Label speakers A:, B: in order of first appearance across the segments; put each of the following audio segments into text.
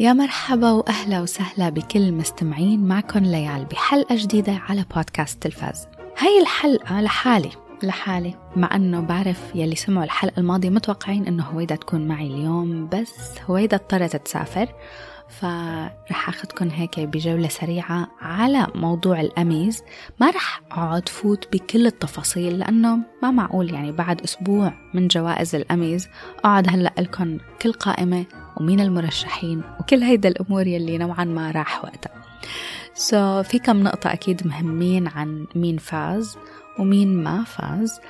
A: يا مرحبا وأهلا وسهلا بكل مستمعين معكم ليال بحلقة جديدة على بودكاست تلفاز. هاي الحلقة لحالي لحالي مع إنه بعرف يلي سمعوا الحلقة الماضية متوقعين إنه هويدا تكون معي اليوم بس هويدا اضطرت تسافر فرح اخذكم هيك بجولة سريعة على موضوع الأميز ما رح أقعد فوت بكل التفاصيل لأنه ما معقول يعني بعد أسبوع من جوائز الأميز أقعد هلأ لكم كل قائمة ومين المرشحين وكل هيدا الأمور يلي نوعا ما راح وقتها. so so, في كم نقطة أكيد مهمين عن مين فاز ومين ما فاز.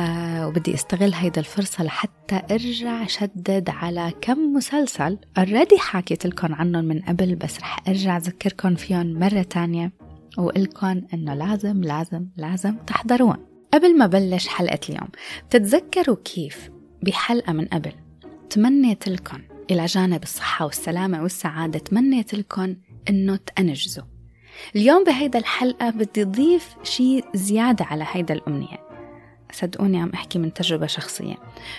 A: آه وبدي أستغل هيدا الفرصة لحتى أرجع شدد على كم مسلسل already حكيت لكم عنهم من قبل بس رح أرجع أذكركم فيهم مرة تانية وقلكم إنه لازم لازم لازم تحضروهم قبل ما بلش حلقة اليوم تتذكروا كيف بحلقة من قبل تمنيت لكم إلى جانب الصحة والسلامة والسعادة تمنيت لكم إنه تأنجزوا اليوم بهيدا الحلقة بدي أضيف شيء زيادة على هيدا الأمنية. صدقوني عم أحكي من تجربة شخصية.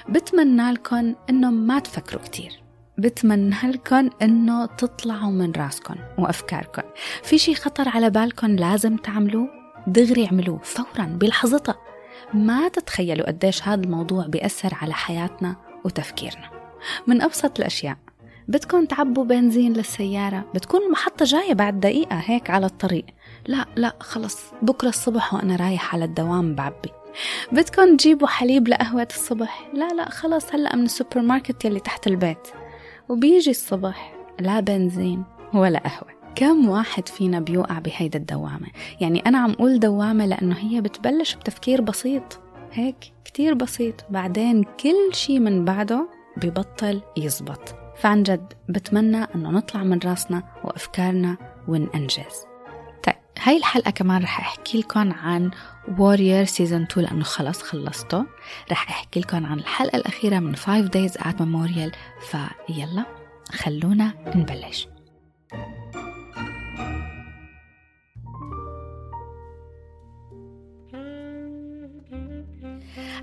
A: بتمنى لكم إنه ما تفكروا كتير. بتمنى لكم إنه تطلعوا من راسكم وأفكاركم. في شيء خطر على بالكم لازم تعملوه؟ دغري اعملوه فورا بلحظتها. ما تتخيلوا قديش هذا الموضوع بيأثر على حياتنا وتفكيرنا. من أبسط الأشياء. بدكم تعبوا بنزين للسيارة. بتكون المحطة جاية بعد دقيقة هيك على الطريق. لا لا خلص. بكرة الصبح وأنا رايح على الدوام بعبي. بدكم تجيبوا حليب لقهوة الصبح؟ لا لا خلص. هلأ من السوبر ماركت يلي تحت البيت. وبيجي الصبح. لا بنزين ولا قهوة. كم واحد فينا بيوقع بهيدا الدوامة؟ يعني أنا عم أقول دوامة لأنه هي بتبلش بتفكير بسيط. هيك كتير بسيط. بعدين كل شي من بعده ببطل يزبط. فعن جد بتمنى أنه نطلع من راسنا وأفكارنا وننجز. طيب هاي الحلقة كمان رح أحكي لكم عن Warrior season 2 لأنه خلص خلصته. رح أحكي لكم عن الحلقة الأخيرة من 5 Days at Memorial فيلا خلونا نبلش.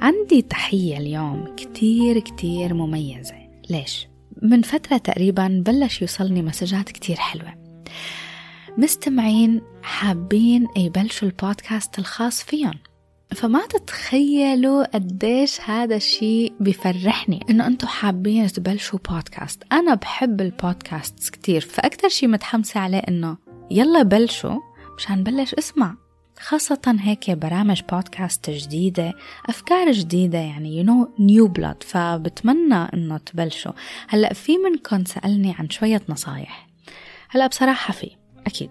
A: عندي تحية اليوم كتير كتير مميزة. ليش؟ من فترة تقريبا بلش يوصلني مسجات كتير حلوة. مستمعين حابين يبلشوا البودكاست الخاص فيهم. فما تتخيلوا قديش هذا الشيء بفرحني إنه أنتم حابين تبلشوا بودكاست. أنا بحب البودكاست كتير فأكتر شيء متحمسة عليه إنه يلا بلشوا مشان بلش أسمع. خاصة هيك برامج بودكاست جديدة أفكار جديدة يعني you know new blood فبتمنى إنه تبلشوا. هلأ في منكم سألني عن شوية نصايح. هلأ بصراحة في أكيد.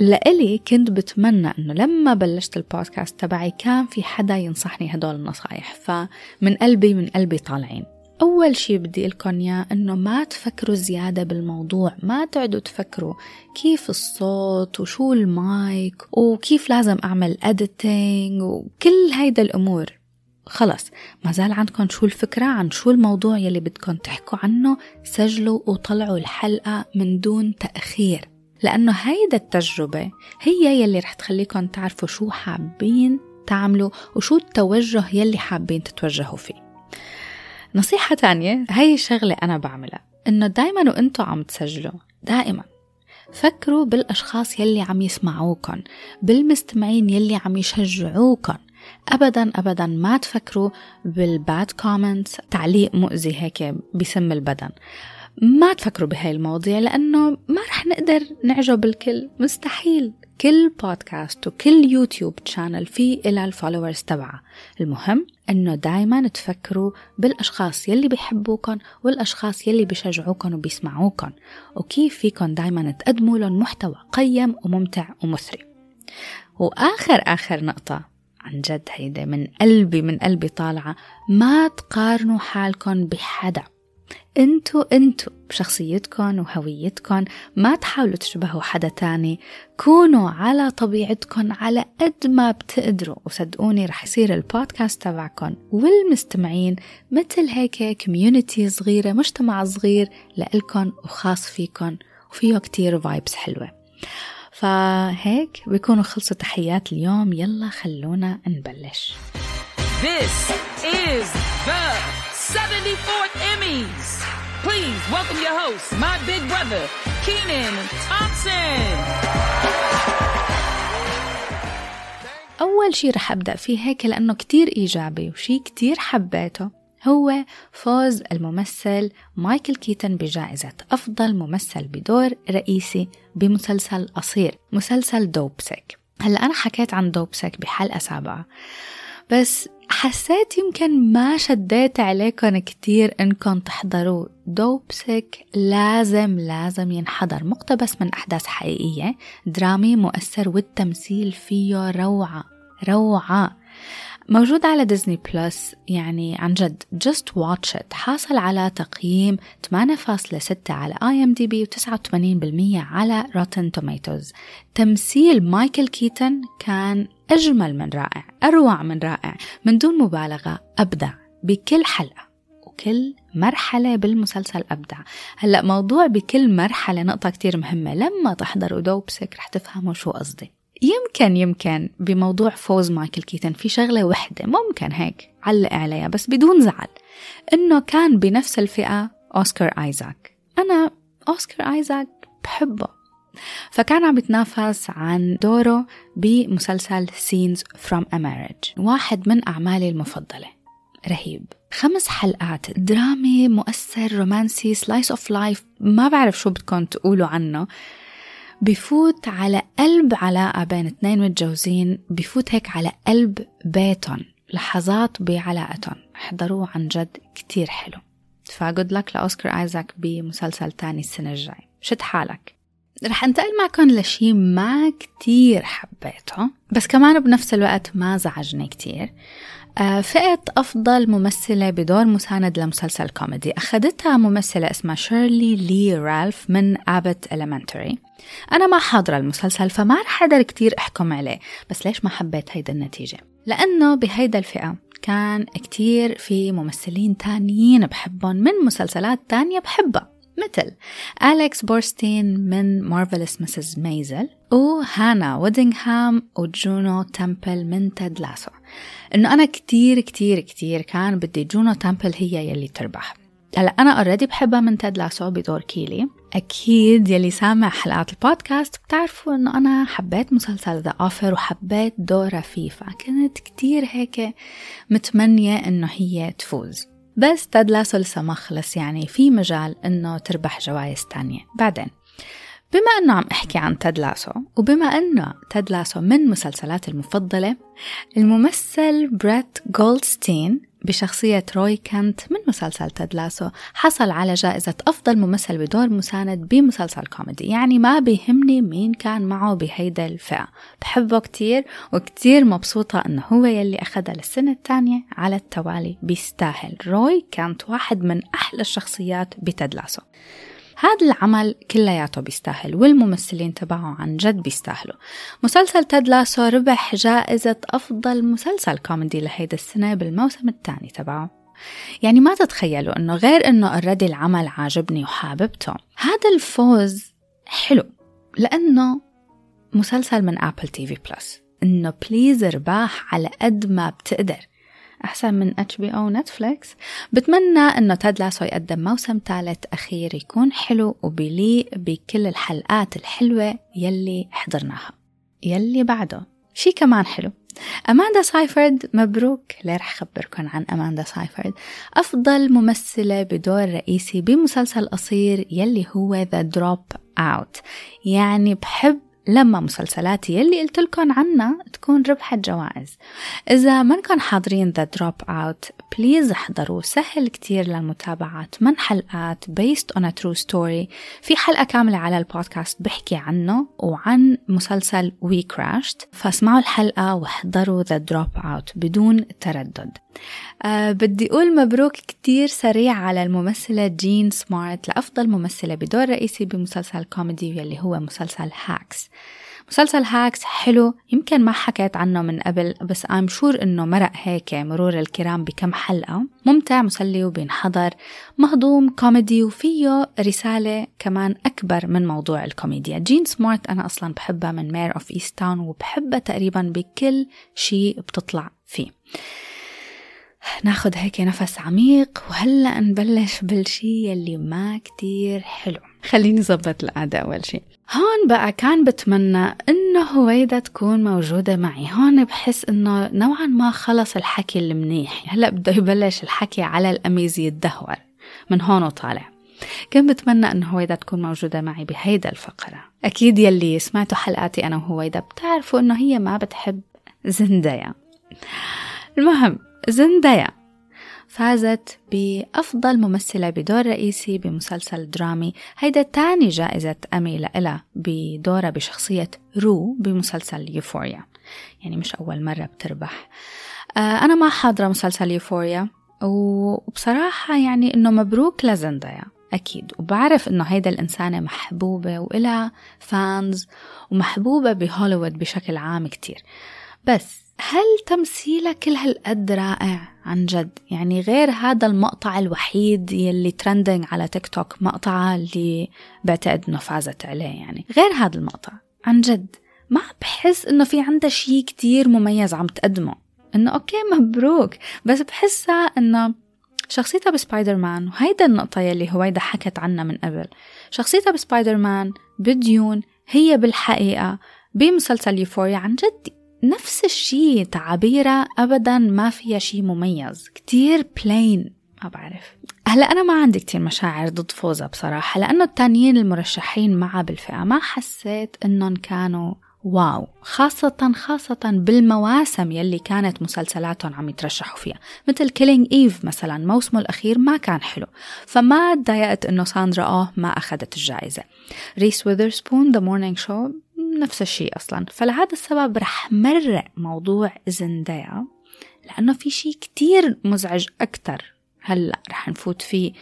A: لإلي كنت بتمنى إنه لما بلشت البودكاست تبعي كان في حدا ينصحني هدول النصايح فمن قلبي من قلبي طالعين. أول شي بدي لكم إياه إنه ما تفكروا زيادة بالموضوع ما تقعدوا تفكروا كيف الصوت وشو المايك وكيف لازم أعمل editing وكل هيدا الأمور. خلص ما زال عندكم شو الفكرة عن شو الموضوع يلي بدكم تحكوا عنه سجلوا وطلعوا الحلقة من دون تأخير. لأنه هيدا التجربة هي يلي رح تخليكم تعرفوا شو حابين تعملوا وشو التوجه يلي حابين تتوجهوا فيه. نصيحة تانية هاي شغلة أنا بعملها إنه دايما وإنتوا عم تسجلوا دائما فكروا بالأشخاص يلي عم يسمعوكن بالمستمعين يلي عم يشجعوكن. أبدا أبدا ما تفكروا بال bad comments تعليق مؤذي هيك بسم البدن. ما تفكروا بهاي المواضيع لأنه ما رح نقدر نعجب الكل مستحيل. كل بودكاست وكل YouTube channel في إله ال followers تبعها المهم إنه دايما تفكروا بالأشخاص يلي بيحبوكن والأشخاص يلي بيشجعوكن وبيسمعوكن. وكيف فيكن دايما تقدموا لهم محتوى قيم وممتع ومثري. وآخر آخر نقطة. عن جد هيدا من قلبي من قلبي طالعة. ما تقارنوا حالكم بحدا. انتو انتو بشخصيتكم وهويتكم ما تحاولوا تشبهوا حدا تاني. كونوا على طبيعتكم على قد ما بتقدروا وصدقوني رح يصير البودكاست تبعكم والمستمعين مثل هيك كوميونتي صغيرة مجتمع صغير لإلكن وخاص فيكن وفيه كتير فايبس حلوة. فهيك بيكونوا خلصوا تحيات اليوم يلا خلونا نبلش.
B: This is the 74th Emmys. Please welcome your host, my big brother, Keenan Thompson.
A: أول شي رح أبدأ فيه هيك لأنه كتير إيجابي وشي كتير حبيته. هو فوز الممثل مايكل كيتن بجائزة أفضل ممثل بدور رئيسي بمسلسل قصير مسلسل Dopesick هلا أنا حكيت عن Dopesick بحلقة سابقة بس حسيت يمكن ما شديت عليكم كتير إنكم تحضروا Dopesick لازم لازم ينحضر مقتبس من أحداث حقيقية درامي مؤثر والتمثيل فيه روعة روعة. موجود على Disney Plus يعني عن جد just watch it. حاصل على تقييم 8.6 على IMDb و89% على Rotten Tomatoes تمثيل مايكل كيتن كان أجمل من رائع أروع من رائع من دون مبالغة أبدع بكل حلقة وكل مرحلة بالمسلسل أبدع. هلأ موضوع بكل مرحلة نقطة كتير مهمة لما تحضروا Dopesick رح تفهموا شو قصدي. يمكن يمكن بموضوع فوز مايكل كيتن في شغلة وحدة ممكن هيك علق عليها بس بدون زعل إنه كان بنفس الفئة أوسكار آيزاك. أنا أوسكار آيزاك بحبه. فكان عم يتنافس عن دوره بمسلسل Scenes from a Marriage واحد من أعمالي المفضلة. رهيب. خمس حلقات درامي مؤثر رومانسي slice of life ما بعرف شو بدكم تقولوا عنه. بفوت على قلب علاقة بين اثنين متجوزين بفوت هيك على قلب بيتهم لحظات بعلاقتهم. احضروه عن جد كتير حلو. ف good luck لأوسكار آيزاك بمسلسل تاني السنة الجاي شد حالك. رح انتقل معكم لشي ما كتير حبيته بس كمان بنفس الوقت ما زعجني كتير. آه، فئة أفضل ممثلة بدور مساند لمسلسل كوميدي. أخذتها ممثلة اسمها شيرلي لي رالف من Abbott Elementary أنا ما حاضرة المسلسل فما رح أقدر كتير أحكم عليه. بس ليش ما حبيت هيدا النتيجة؟ لأنه بهيدا الفئة كان كتير في ممثلين تانيين بحبهم من مسلسلات تانية بحبها. مثل أليكس بورستين من Marvelous Mrs. Maisel وهانا وودينغهام وجونو تمبل من Ted Lasso إنه أنا كتير كتير كتير كان بدي جونو تمبل هي يلي تربح. هلا أنا already بحبها من Ted Lasso بدور كيلي. أكيد يلي سامع حلقات البودكاست بتعرفوا إنه أنا حبيت مسلسل The Offer وحبيت دورها فيه فكنت كتير هيك متمنية إنه هي تفوز. بس Ted Lasso لسه ما خلص يعني في مجال إنه تربح جوائز تانية. بعدين بما أنه عم أحكي عن Ted Lasso وبما أنه Ted Lasso من مسلسلاتي المفضلة الممثل بريت جولدستين بشخصية روي كنت من مسلسل Ted Lasso. حصل على جائزة أفضل ممثل بدور مساند بمسلسل كوميدي. يعني ما بيهمني مين كان معه بهيدا الفئة. بحبه كتير وكتير مبسوطة أنه هو يلي أخذها للسنة الثانية على التوالي. بيستاهل. روي كنت واحد من أحلى الشخصيات ب Ted Lasso. هذا العمل كلياته بيستاهل والممثلين تبعه عن جد بيستاهلوا. مسلسل Ted Lasso ربح جائزة أفضل مسلسل كوميدي لهيدا السنة بالموسم الثاني تبعه. يعني ما تتخيلوا إنه غير إنه already العمل عاجبني وحاببته. هذا الفوز حلو لأنه مسلسل من Apple TV Plus إنه بليز اربح على قد ما بتقدر. أحسن من HBO Netflix بتمنى إنه Ted Lasso يقدم موسم ثالث أخير يكون حلو وبيليق بكل الحلقات الحلوة يلي حضرناها. يلي بعده. شي كمان حلو. أماندا سايفرد مبروك. ليه رح أخبركم عن أماندا سايفرد أفضل ممثلة بدور رئيسي بمسلسل قصير يلي هو The Drop Out. يعني بحب لما مسلسلاتي يلي قلت لكم عنها تكون ربحت جوائز. إذا منكم حاضرين The Drop Out please احضروا سهل كتير للمتابعة من حلقات based on a true story. في حلقة كاملة على البودكاست بحكي عنه وعن مسلسل WeCrashed فاسمعوا الحلقة واحضروا The Drop Out بدون تردد. أه بدي أقول مبروك كتير سريع على الممثلة جين سمارت لأفضل ممثلة بدور رئيسي بمسلسل كوميدي يلي هو مسلسل هاكس مسلسل هاكس حلو يمكن ما حكيت عنه من قبل بس I'm sure إنه مرق هيك مرور الكرام بكم حلقة. ممتع مسلي وبينحضر مهضوم كوميدي وفيه رسالة كمان أكبر من موضوع الكوميديا. جين سمارت أنا أصلا بحبها من مير أوف إيست تاون وبحبها تقريبا بكل شيء بتطلع فيه. ناخد هيك نفس عميق وهلأ نبلش بالشي يلي ما كتير حلو. خليني زبط القعدة أول شي. هون بقى كان بتمنى إنه هويدا تكون موجودة معي. هون بحس إنه نوعا ما خلص الحكي المنيح. هلأ بده يبلش الحكي على القميص يتدهور من هون وطالع. كنت بتمنى إنه هويدا تكون موجودة معي بهيدا الفقرة. أكيد يلي سمعتوا حلقاتي أنا وهويدا بتعرفوا إنه هي ما بتحب زندايا المهم زندايا فازت بأفضل ممثلة بدور رئيسي بمسلسل درامي. هيدا تاني جائزة أمي لإلها بدورها بشخصية رو بمسلسل يوفوريا. يعني مش أول مرة بتربح. آه، أنا ما حاضرة مسلسل يوفوريا وبصراحة يعني إنه مبروك لزندايا أكيد. وبعرف إنه هيدا الإنسانة محبوبة وإلها fans ومحبوبة بهوليوود بشكل عام كتير. بس هل تمثيلها كل هالقد رائع عن جد؟ يعني غير هذا المقطع الوحيد يلي trending على تيك توك مقطع اللي بعتقد إنه فازت عليه يعني. غير هذا المقطع عن جد ما بحس إنه في عندها شيء كتير مميز عم تقدمه. إنه أوكي مبروك. بس بحسها إنه شخصيتها بسبايدر مان وهيدا النقطة يلي هويدا حكت عنها من قبل. شخصيتها بسبايدر مان بدي يون هي بالحقيقة بمسلسل يوفوريا عن جد نفس الشيء تعابيرها أبدا ما فيها شيء مميز. كتير plain ما بعرف. هلا أنا ما عندي كتير مشاعر ضد فوزا بصراحة لأنه التانيين المرشحين معها بالفئة ما حسيت إنهم كانوا واو. خاصة خاصة بالمواسم يلي كانت مسلسلاتهم عم يترشحوا فيها. مثل كيلينج ايف مثلا موسمه الأخير ما كان حلو. فما تضايقت إنه ساندرا آه ما أخذت الجائزة. ريس ويذرسبون ذا مورنينج شو نفس الشيء أصلا. فلهذا السبب رح مرق موضوع زندايا لأنه في شيء كتير مزعج أكتر هلأ رح نفوت فيه.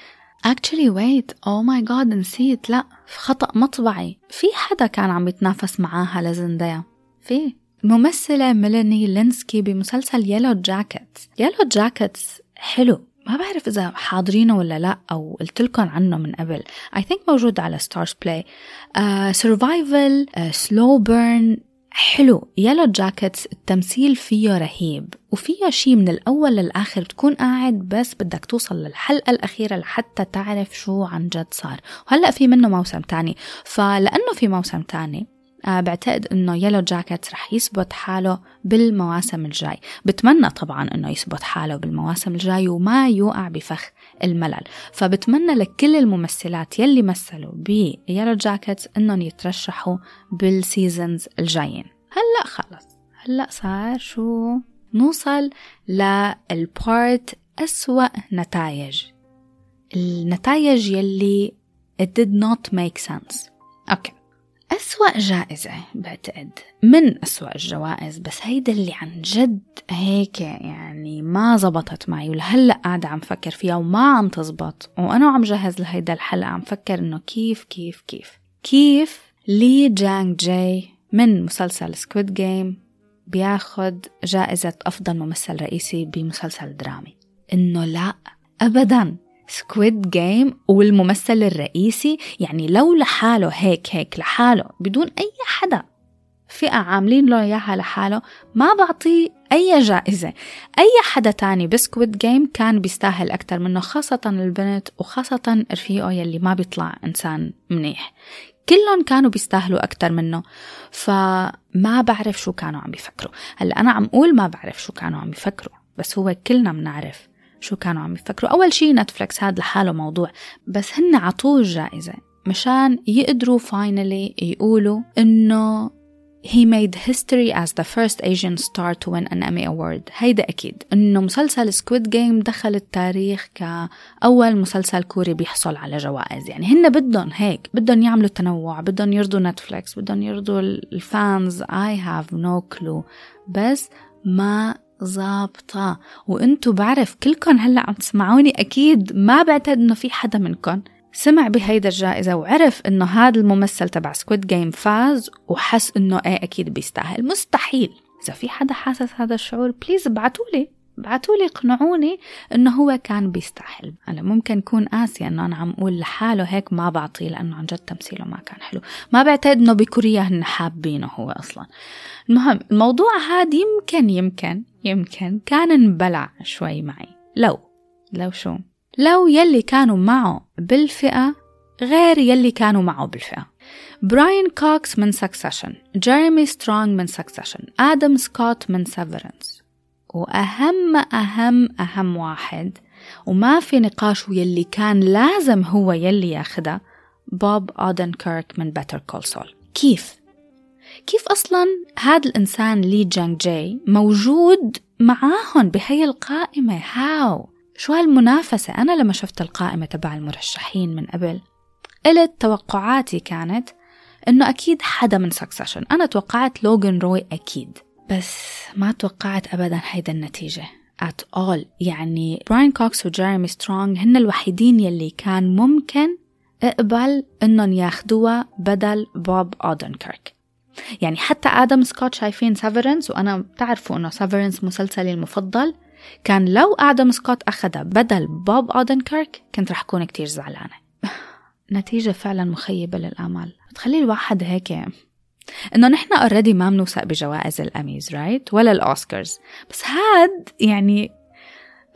A: Actually wait oh my god نسيت. لا خطأ مطبعي. في حدا كان عم يتنافس معاها لزندايا في. ممثلة ميلاني لينسكي بمسلسل يلو جاكيت يلو جاكيت حلو. ما بعرف إذا حاضرينه ولا لا أو قلت لكم عنه من قبل. I think موجود على ستارز بلاي survival slow burn حلو. يلو جاكيتس التمثيل فيه رهيب. وفيه شي من الأول للآخر بتكون قاعد بس بدك توصل للحلقة الأخيرة لحتى تعرف شو عن جد صار. وهلأ في منه موسم تاني. فلأنه في موسم تاني بعتقد إنه يلو جاكيت رح يثبت حاله بالمواسم الجاي. بتمنى طبعا إنه يثبت حاله بالمواسم الجاي وما يوقع بفخ الملل. فبتمنى لكل الممثلات يلي مثلوا بيلو جاكيت إنهم يترشحوا بال seasons الجايين. هلأ خلص. هلأ صار شو؟ نوصل لل part أسوأ نتائج. النتائج يلي it did not make sense. okay. أسوأ جائزة بعتقد. من أسوأ الجوائز؟ بس هيدا اللي عن جد هيك يعني ما زبطت معي ولهلأ قاعدة عم فكر فيها وما عم تزبط. وأنا عم جهز لهيدا الحلقة عم فكر إنه كيف كيف كيف. كيف لي جانج جاي من مسلسل سكويد جيم بياخد جائزة أفضل ممثل رئيسي بمسلسل درامي؟ إنه لا أبدا. سكويد جيم والممثل الرئيسي يعني لو لحاله هيك هيك لحاله بدون أي حدا. فئة عاملين له إياها لحاله ما بعطيه أي جائزة. أي حدا تاني بسكويد جيم كان بيستاهل أكتر منه خاصة البنت وخاصة رفيقه يلي ما بيطلع إنسان منيح. كلهم كانوا بيستاهلوا أكتر منه. فما بعرف شو كانوا عم بيفكروا. هلأ أنا عم أقول ما بعرف شو كانوا عم بيفكروا بس هو كلنا بنعرف شو كانوا عم يفكروا. أول شي نتفلكس هذا لحاله موضوع. بس هن عطوه الجائزة مشان يقدروا finally يقولوا إنه he made history as the first Asian star to win an Emmy Award. هيدا أكيد. إنه مسلسل سكويد جيم دخل التاريخ كأول مسلسل كوري بيحصل على جوائز. يعني هن بدهم هيك. بدهم يعملوا تنوع بدهم يرضوا نتفليكس بدهم يرضوا ال fans. I have no clue. بس ما ظابطة وانتو بعرف كلكم هلا عم تسمعوني أكيد ما بعتقد إنه في حدا منكم سمع بهيدا الجائزة وعرف إنه هذا الممثل تبع سكويد جيم فاز وحس إنه إيه أكيد بيستاهل. مستحيل. إذا في حدا حاسس هذا الشعور please ابعتولي. ابعتولي اقنعوني إنه هو كان بيستاهل أنا ممكن أكون قاسية إنه أنا عم أقول لحاله هيك ما بعطيه لأنه عن جد تمثيله ما كان حلو. ما بعتقد إنه بكوريا هن حابينه هو أصلا. المهم الموضوع هذا يمكن يمكن يمكن كان انبلع شوي معي. لو لو شو؟ لو يلي كانوا معه بالفئة غير يلي كانوا معه بالفئة. براين كوكس من سكسيشن جيريمي سترونج من سكسيشن آدم سكوت من سيفرنس وأهم أهم أهم واحد. وما في نقاش يلي كان لازم هو يلي ياخدها بوب أودن كيرك من بيتر كول سول كيف؟ كيف أصلا هذا الإنسان لي جانج جاي موجود معاهم بهي القائمة؟ how؟ شو هالمنافسة؟ أنا لما شفت القائمة تبع المرشحين من قبل قلت توقعاتي كانت إنه أكيد حدا من سكسيشن أنا توقعت لوغان روي أكيد. بس ما توقعت أبدا هيدا النتيجة. At all. يعني براين كوكس وجيريمي سترونج هن الوحيدين يلي كان ممكن اقبل إنهم ياخدوها بدل بوب اودنكيرك يعني حتى آدم سكوت شايفين سيفرنس وأنا بتعرفوا إنه سيفرنس مسلسلي المفضل. كان لو آدم سكوت اخدها بدل بوب اودنكيرك كنت رح أكون كتير زعلانة. نتيجة فعلا مخيبة للآمال. بتخلي الواحد هيك إنه نحن already ما بنوثق بجوائز الأميز right ولا الأوسكارز. بس هاد يعني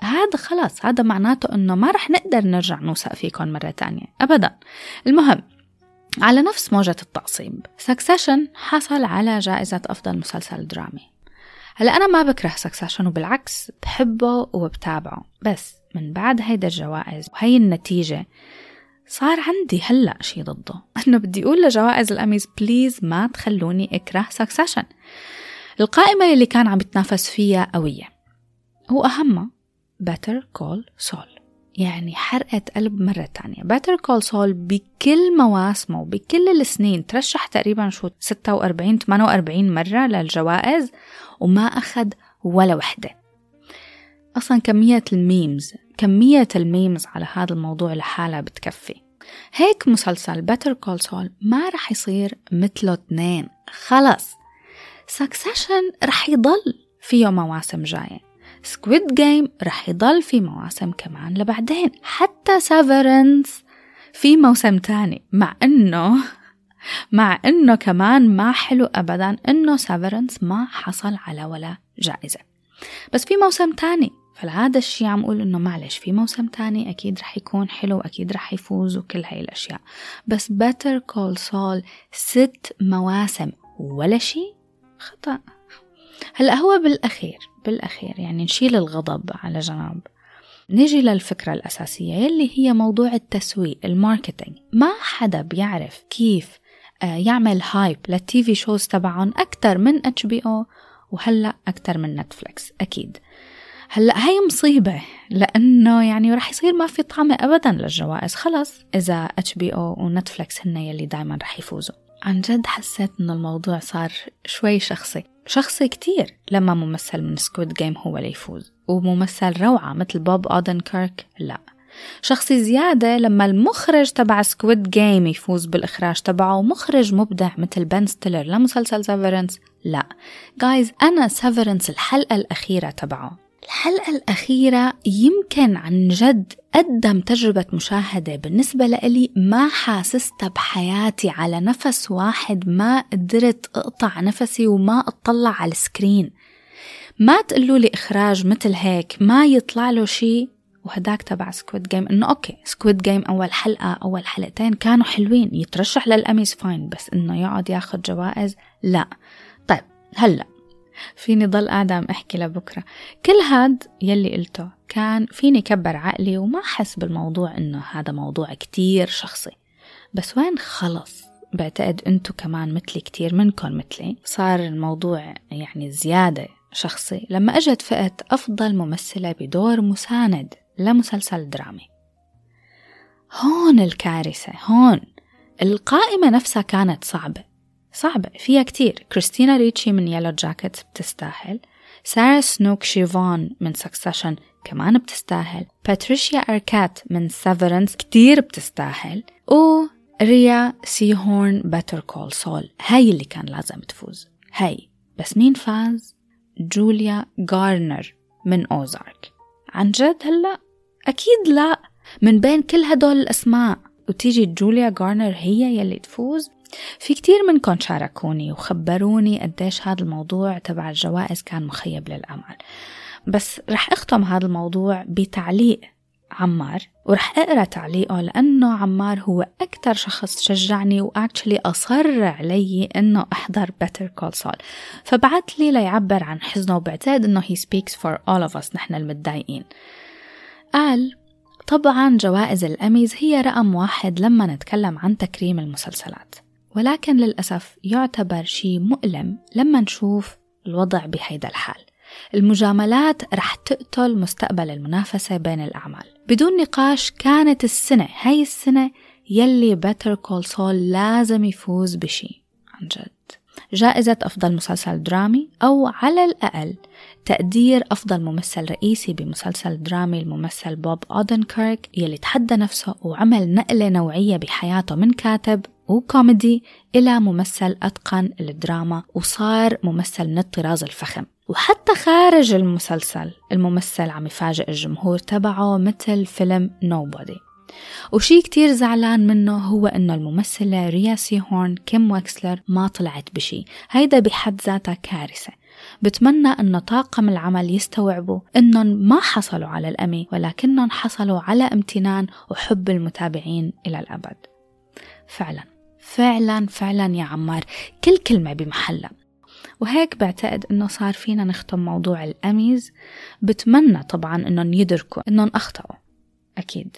A: هذا خلص هذا معناته إنه ما رح نقدر نرجع نوثق فيكم مرة تانية ابدا. المهم على نفس موجة التعصيب سكسيشن حصل على جائزة أفضل مسلسل درامي. هلا أنا ما بكره سكسيشن وبالعكس بحبه وبتابعه. بس من بعد هيدا الجوائز وهي النتيجة صار عندي هلأ شي ضده. إنه بدي أقول لجوائز الاميز please ما تخلوني أكره سكسيشن القائمة اللي كان عم يتنافس فيها قوية. وأهمها Better Call Saul. يعني حرقة قلب مرة تانية. Better Call Saul بكل مواسمه وبكل السنين ترشح تقريبا شو 46 48 مرة للجوائز وما أخذ ولا وحدة. أصلا كمية ال memes كمية ال memes على هذا الموضوع لحالها بتكفي. هيك مسلسل Better Call Saul ما رح يصير مثله اثنين. خلص. سكسيشن رح يضل فيه مواسم جاية. سكويد جيم رح يضل في مواسم كمان لبعدين. حتى سيفرنس في موسم تاني. مع إنه مع إنه كمان ما حلو ابدا إنه سيفرنس ما حصل على ولا جائزة. بس في موسم تاني. فالعادة الشي عم أقول إنه معلش في موسم تاني أكيد رح يكون حلو أكيد رح يفوز وكل هاي الأشياء. بس Better Call Saul ست مواسم ولا شي؟ خطأ. هلأ هو بالأخير بالأخير يعني نشيل الغضب على جنب. نيجي للفكرة الأساسية يلي هي موضوع التسويق ال marketing. ما حدا بيعرف كيف آه، يعمل hype لل TV shows تبعهم أكتر من HBO وهلأ أكتر من نتفليكس أكيد. هلأ هي مصيبة لأنه يعني رح يصير ما في طعمة أبدا للجوائز. خلص إذا HBO ونتفليكس هن يلي دايما رح يفوزوا. عن جد حسيت إنه الموضوع صار شوي شخصي. شخصي كتير لما ممثل من سكويد جيم هو اللي يفوز. وممثل روعة مثل بوب أودنكيرك لأ. شخصي زيادة لما المخرج تبع سكويد جيم يفوز بالإخراج تبعه ومخرج مبدع مثل بن ستيلر لمسلسل سيفرنس لأ. جايز أنا سيفرنس الحلقة الأخيرة تبعه. الحلقة الأخيرة يمكن عن جد قدم تجربة مشاهدة بالنسبة لإلي. ما حاسستها بحياتي على نفس واحد ما قدرت أقطع نفسي وما أطلع على ال screen. ما تقولوا لي إخراج مثل هيك ما يطلع له شيء وهداك تبع سكويد جيم إنه okay سكويد جيم أول حلقة أول حلقتين كانوا حلوين. يترشح للاميز fine بس إنه يقعد ياخذ جوائز لا. طيب هلأ. فيني ضل قاعدة عم أحكي لبكرة. كل هاد يلي قلته كان فيني كبر عقلي وما أحس بالموضوع إنه هذا موضوع كتير شخصي. بس وين خلص؟ بعتقد إنتو كمان مثلي كتير منكم مثلي. صار الموضوع يعني زيادة شخصي. لما أجت فئة أفضل ممثلة بدور مساند لمسلسل درامي. هون الكارثة هون. القائمة نفسها كانت صعبة. صعبة فيها كتير. كريستينا ريتشي من يلو جاكيت بتستاهل. سارة سنوك شيفون من سكسيشن كمان بتستاهل. باتريشيا أركات من سيفرنس كتير بتستاهل. و ريا سيهورن Better Call Saul هاي اللي كان لازم تفوز. هاي. بس مين فاز؟ جوليا غارنر من أوزارك. عن جد هلأ؟ أكيد لا. من بين كل هدول الأسماء. وتيجي جوليا غارنر هي يلي تفوز. في كتير منكم شاركوني وخبروني قديش هذا الموضوع تبع الجوائز كان مخيب للأمل. بس رح أختم هذا الموضوع بتعليق عمار ورح أقرأ تعليقه لأنه عمار هو أكثر شخص شجعني و actually أصر علي إنه أحضر Better Call Saul فبعت لي ليعبر عن حزنه وبعتقد إنه هي speaks for all of us نحن المتضايقين. قال طبعا جوائز الأميز هي رقم واحد لما نتكلم عن تكريم المسلسلات. ولكن للأسف يعتبر شيء مؤلم لما نشوف الوضع بهيدا الحال. المجاملات رح تقتل مستقبل المنافسة بين الأعمال. بدون نقاش كانت السنة هاي السنة يلي Better Call Saul لازم يفوز بشي عن جد. جائزة أفضل مسلسل درامي أو على الأقل تقدير أفضل ممثل رئيسي بمسلسل درامي الممثل بوب أودنكيرك يلي تحدى نفسه وعمل نقلة نوعية بحياته من كاتب وكوميدي إلى ممثل أتقن الدراما وصار ممثل من الطراز الفخم. وحتى خارج المسلسل الممثل عم يفاجئ الجمهور تبعه مثل فيلم نوبودي وشي كتير زعلان منه هو إنه الممثلة ريا سيهورن كيم ويكسلر ما طلعت بشي. هيدا بحد ذاتها كارثة. بتمنى أن طاقم العمل يستوعبوا أنهم ما حصلوا على الأمي ولكنهم حصلوا على امتنان وحب المتابعين إلى الأبد. فعلا. فعلا فعلا يا عمار كل كلمة بمحلها. وهيك بعتقد إنه صار فينا نختم موضوع الأميز. بتمنى طبعا إنهم يدركوا إنهم أخطأوا. أكيد.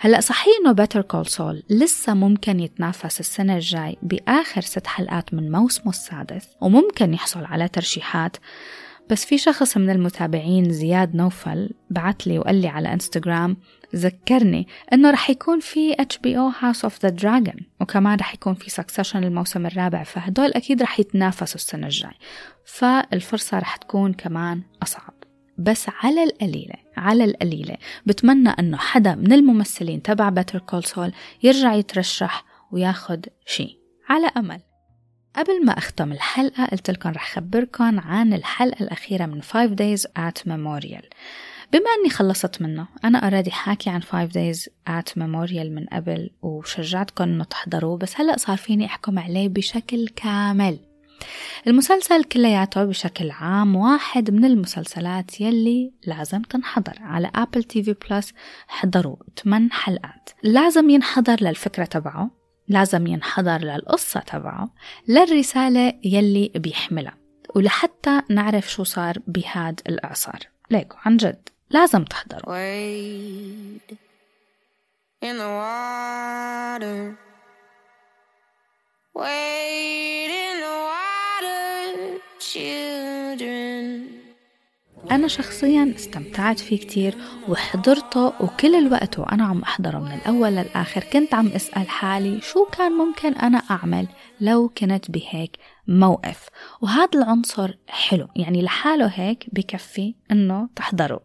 A: هلأ صحيح إنه Better Call Saul لسه ممكن يتنافس السنة الجاي بآخر ست حلقات من موسمه السادس وممكن يحصل على ترشيحات. بس في شخص من المتابعين زياد نوفل بعت لي وقال لي على انستغرام ذكرني إنه رح يكون في HBO House of the Dragon وكمان رح يكون في Succession الموسم الرابع فهدول أكيد رح يتنافسوا السنة الجاي. فالفرصة رح تكون كمان أصعب. بس على القليلة على القليلة بتمنى أنه حدا من الممثلين تبع Better Call Saul يرجع يترشح وياخد شي. على أمل. قبل ما أختم الحلقة قلت لكم رح خبركم عن الحلقة الأخيرة من 5 Days at Memorial. بما أني خلصت منه أنا already حاكي عن 5 Days at Memorial من قبل وشجعتكم أنه تحضروه بس هلأ صار فيني أحكم عليه بشكل كامل. المسلسل كلياته بشكل عام واحد من المسلسلات يلي لازم تنحضر على Apple TV Plus حضروا 8 حلقات. لازم ينحضر للفكرة تبعه لازم ينحضر للقصة تبعه للرسالة يلي بيحملها ولحتى نعرف شو صار بهاد الإعصار. ليكو عن جد. لازم تحضروا in the water. Wade in the water, children. أنا شخصيا استمتعت فيه كتير وحضرته وكل الوقت وأنا عم أحضره من الأول للآخر كنت عم أسأل حالي شو كان ممكن أنا أعمل لو كنت بهيك موقف وهذا العنصر حلو يعني لحاله هيك بكفي أنه تحضره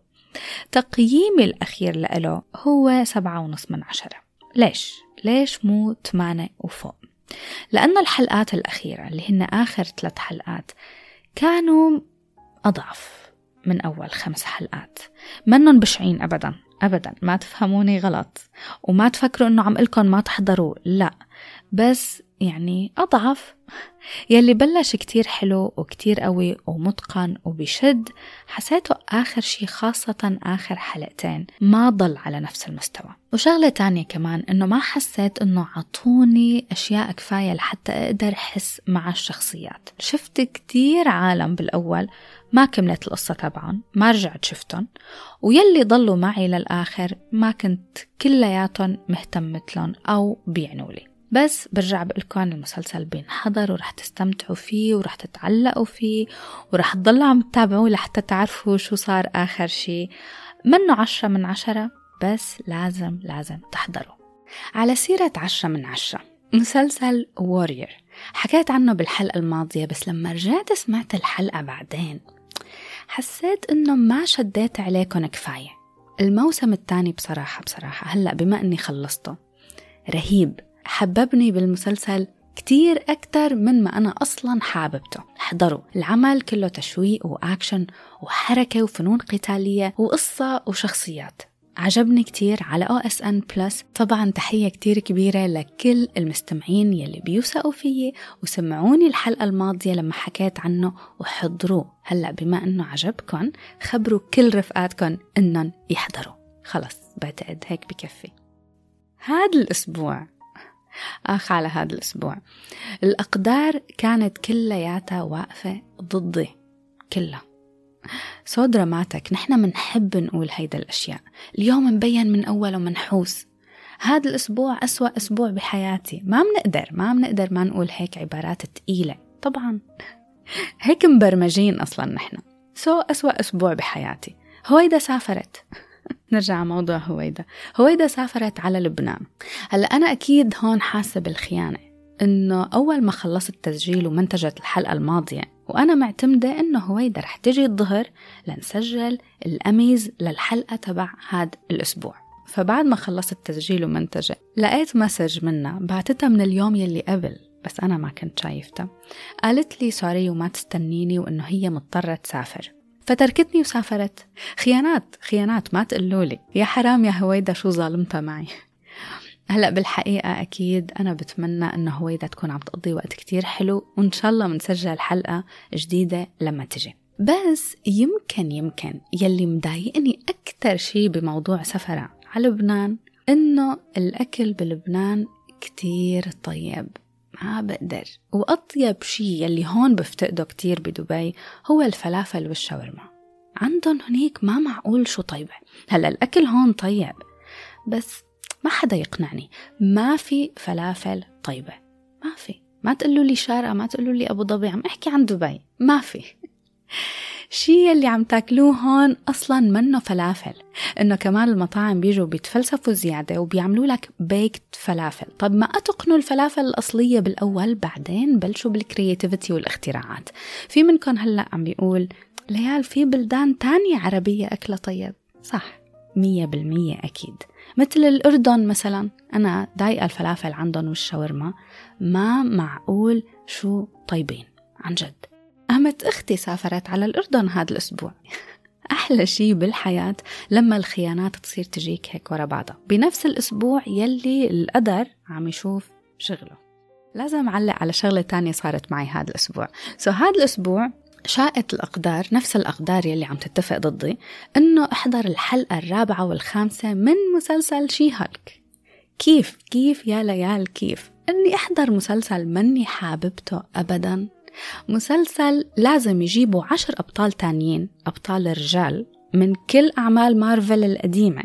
A: تقييمي الأخير له هو سبعة ونص من عشرة. ليش؟ ليش مو ثمانية وفوق؟ لأن الحلقات الأخيرة اللي هن آخر ثلاث حلقات كانوا أضعف من أول خمس حلقات. منن بشعين أبدا. أبدا. ما تفهموني غلط. وما تفكروا إنه عم لكم ما تحضروا. لا. بس يعني أضعف. يلي بلش كتير حلو وكتير قوي ومتقن وبشد حسيته آخر شي خاصة آخر حلقتين. ما ضل على نفس المستوى. وشغلة تانية كمان إنه ما حسيت إنه عطوني أشياء كفاية لحتى أقدر أحس مع الشخصيات. شفت كتير عالم بالأول ما كملت القصة تبعهم ما رجعت شفتهم ويلي ضلوا معي للآخر ما كنت كلياتهم مهتم مثلهم أو بيعنوا لي. بس برجع بقولكم المسلسل بينحضر ورح تستمتعوا فيه ورح تتعلقوا فيه ورح تضلوا عم تتابعوه لحتى تعرفوا شو صار آخر شي. منه عشرة من عشرة بس لازم لازم تحضروا. على سيرة عشرة من عشرة مسلسل وورير حكيت عنه بالحلقة الماضية بس لما رجعت سمعت الحلقة بعدين حسيت إنه ما شديت عليكم كفاية. الموسم الثاني بصراحة بصراحة هلأ بما إني خلصته رهيب. حببني بالمسلسل كتير أكتر من ما أنا أصلا حاببته. احضروا العمل كله تشويق وأكشن وحركة وفنون قتالية وقصة وشخصيات. عجبني كتير على OSN Plus. طبعا تحية كتير كبيرة لكل المستمعين يلي بيوثقوا فيي وسمعوني الحلقة الماضية لما حكيت عنه. وحضروه. هلأ بما إنه عجبكم خبروا كل رفقاتكم انهم يحضروا. خلص بعتقد هيك بكفي. هذا الأسبوع آخ على هذا الأسبوع. الأقدار كانت كلياتها واقفة ضدي كلها. سو دراماتك نحن منحب نقول هيدا الأشياء. اليوم مبين من أول ومنحوس. هذا الأسبوع أسوأ أسبوع بحياتي. ما منقدر ما منقدر ما نقول هيك عبارات تقيلة. طبعا. هيك مبرمجين أصلا نحن. سو أسوأ أسبوع بحياتي. هويدا سافرت. نرجع موضوع هويدا. هويدا سافرت على لبنان. هلا أنا أكيد هون حاسة بالخيانة إنه أول ما خلصت تسجيل ومنتجت الحلقة الماضية وأنا معتمدة إنه هويدا رح تجي الظهر لنسجل الأميز للحلقة تبع هذا الأسبوع. فبعد ما خلصت تسجيل ومنتجة لقيت message منها بعتتها من اليوم يلي قبل بس أنا ما كنت شايفتها. قالت لي sorry وما تستنيني وإنه هي مضطرة تسافر. فتركتني وسافرت. خيانات خيانات ما تقولوا لي. يا حرام يا هويدا شو ظالمتها معي؟ هلا بالحقيقة أكيد أنا بتمنى إنه هويدا تكون عم تقضي وقت كتير حلو وإن شاء الله منسجل حلقة جديدة لما تجي. بس يمكن يمكن يلي مضايقني أكتر شي بموضوع سفرة على لبنان إنه الأكل بلبنان كتير طيب. ما بقدر. وأطيب شي يلي هون بفتقده كتير بدبي هو الفلافل والشاورما. عندهم هنيك ما معقول شو طيبة. هلا الأكل هون طيب بس ما حدا يقنعني. ما في فلافل طيبة. ما في. ما تقولوا لي شارقة ما تقولوا لي أبو ظبي عم أحكي عن دبي. ما في. شي اللي عم تاكلوه هون أصلا منه فلافل. إنه كمان المطاعم بيجوا بيتفلسفوا زيادة وبيعملوا لك baked فلافل. طب ما أتقنوا الفلافل الأصلية بالأول بعدين بلشوا بال creativity والاختراعات. في منكم هلأ عم بيقول ليال في بلدان تانية عربية أكلة طيب. صح مية بالمية أكيد. مثل الأردن مثلا أنا ضايقة الفلافل عندهم والشاورما. ما معقول شو طيبين عن جد. قامت أختي سافرت على الأردن هذا الأسبوع. أحلى شي بالحياة لما الخيانات تصير تجيك هيك ورا بعضها. بنفس الأسبوع يلي القدر عم يشوف شغله. لازم أعلق على شغلة تانية صارت معي هذا الأسبوع. سو so هذا الأسبوع شاءت الأقدار نفس الأقدار يلي عم تتفق ضدي إنه أحضر الحلقة الرابعة والخامسة من مسلسل شي هالك. كيف؟ كيف؟ يا ليال كيف؟ إني أحضر مسلسل مني حاببته أبدا. مسلسل لازم يجيبوا عشر أبطال تانيين أبطال رجال من كل أعمال مارفل القديمة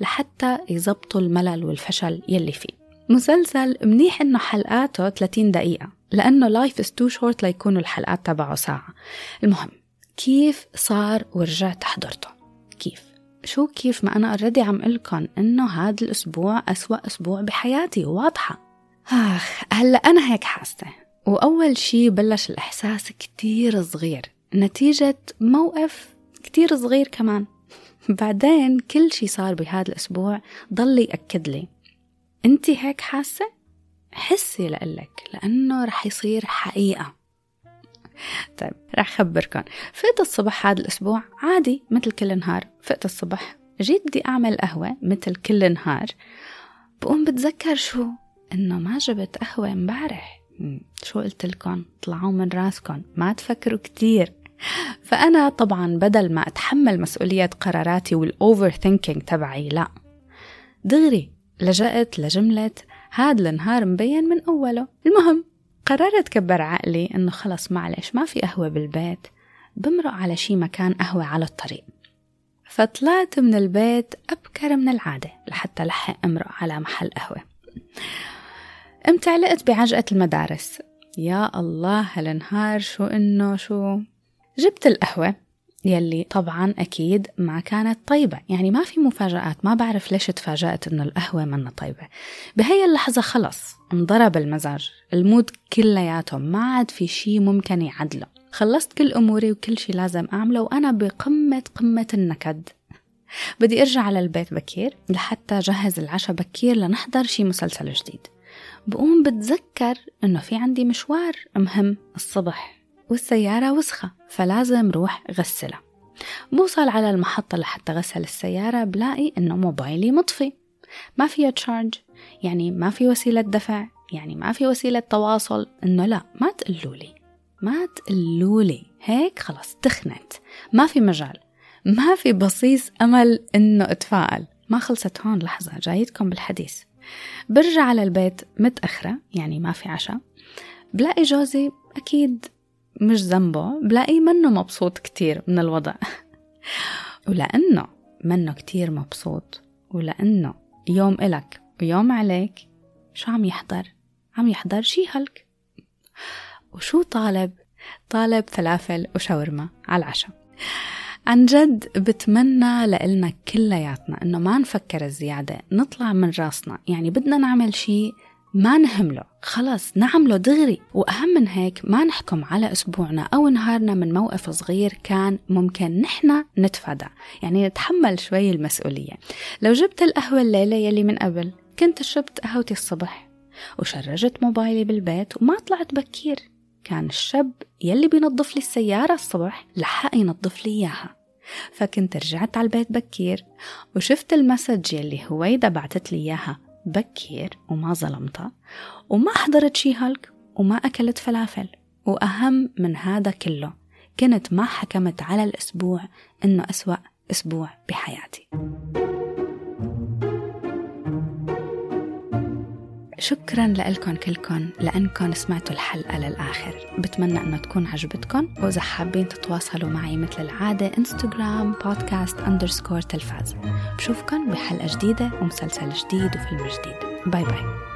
A: لحتى يزبطوا الملل والفشل يلي فيه. مسلسل منيح إنه حلقاته 30 دقيقة لأنه لايف is too short ليكونوا الحلقات تبعه ساعة. المهم كيف صار ورجعت حضرته كيف؟ شو كيف ما أنا اوريدي عم لكم إنه هذا الأسبوع أسوأ أسبوع بحياتي واضحة. آخ هلأ أنا هيك حاسة. وأول شي بلش الإحساس كتير صغير نتيجة موقف كتير صغير كمان. بعدين كل شي صار بهذا الأسبوع ضل يأكد لي. أنت هيك حاسة؟ حسي لقلك لأنه رح يصير حقيقة. طيب رح خبركم فقت الصبح هذا الأسبوع عادي مثل كل نهار. فقت الصبح جيت بدي أعمل قهوة مثل كل نهار. بقوم بتذكر شو؟ إنه ما جبت قهوة امبارح. شو قلت لكم طلعوا من راسكم ما تفكروا كتير. فأنا طبعا بدل ما أتحمل مسؤولية قراراتي والأوفر ثينكينج تبعي لا. دغري لجأت لجملة هاد النهار مبين من أوله. المهم قررت كبر عقلي إنه خلص معلش ما في قهوة بالبيت. بمرق على شي مكان قهوة على الطريق. فطلعت من البيت أبكر من العادة لحتى لحق أمرق على محل قهوة. قمت علقت بعجقة المدارس. يا الله هالنهار شو إنه شو؟ جبت القهوة يلي طبعا أكيد ما كانت طيبة. يعني ما في مفاجآت ما بعرف ليش تفاجأت إنه القهوة منا طيبة. بهي اللحظة خلص انضرب المزاج. المود كلياته ما عاد في شي ممكن يعدله. خلصت كل أموري وكل شي لازم أعمله وأنا بقمة قمة النكد. بدي أرجع على البيت بكير لحتى جهز العشاء بكير لنحضر شي مسلسل جديد. بقوم بتذكر إنه في عندي مشوار مهم الصبح والسيارة وسخة فلازم روح غسلها. بوصل على المحطة لحتى غسل السيارة بلاقي إنه موبايلي مطفي. ما فيه تشارج يعني ما في وسيلة دفع يعني ما في وسيلة تواصل. إنه لا ما تقولولي ما تقولولي هيك خلاص تخنت. ما في مجال ما في بصيص أمل إنه أتفائل. ما خلصت هون لحظة جايتكم بالحديث. برجع على البيت متأخرة يعني ما في عشاء بلاقي جوزي أكيد مش ذنبه بلاقيه منه مبسوط كتير من الوضع ولأنه منه كتير مبسوط ولأنه يوم إلك ويوم عليك شو عم يحضر؟ عم يحضر شي هلك وشو طالب؟ طالب فلافل وشاورما على العشاء عن جد بتمنى لإلنا كلياتنا إنه ما نفكر زيادة نطلع من راسنا. يعني بدنا نعمل شي ما نهمله. خلص نعمله دغري. وأهم من هيك ما نحكم على أسبوعنا أو نهارنا من موقف صغير كان ممكن نحن نتفادى. يعني نتحمل شوي المسؤولية. لو جبت القهوة الليلة يلي من قبل كنت شربت قهوتي الصبح وشرجت موبايلي بالبيت وما طلعت بكير. كان الشاب يلي بينظف لي السيارة الصبح لحق ينظف لي إياها. فكنت رجعت على البيت بكير وشفت المسج يلي هويدا بعتت لي إياها بكير وما ظلمتها وما حضرت شي هالك وما أكلت فلافل. وأهم من هذا كله كنت ما حكمت على الأسبوع إنه أسوأ أسبوع بحياتي. شكرا لكم كلكم لأنكم سمعتوا الحلقة للآخر. بتمنى أنه تكون عجبتكم وإذا حابين تتواصلوا معي مثل العادة انستغرام بودكاست underscore تلفاز. بشوفكن بحلقة جديدة ومسلسل جديد وفيلم جديد. bye bye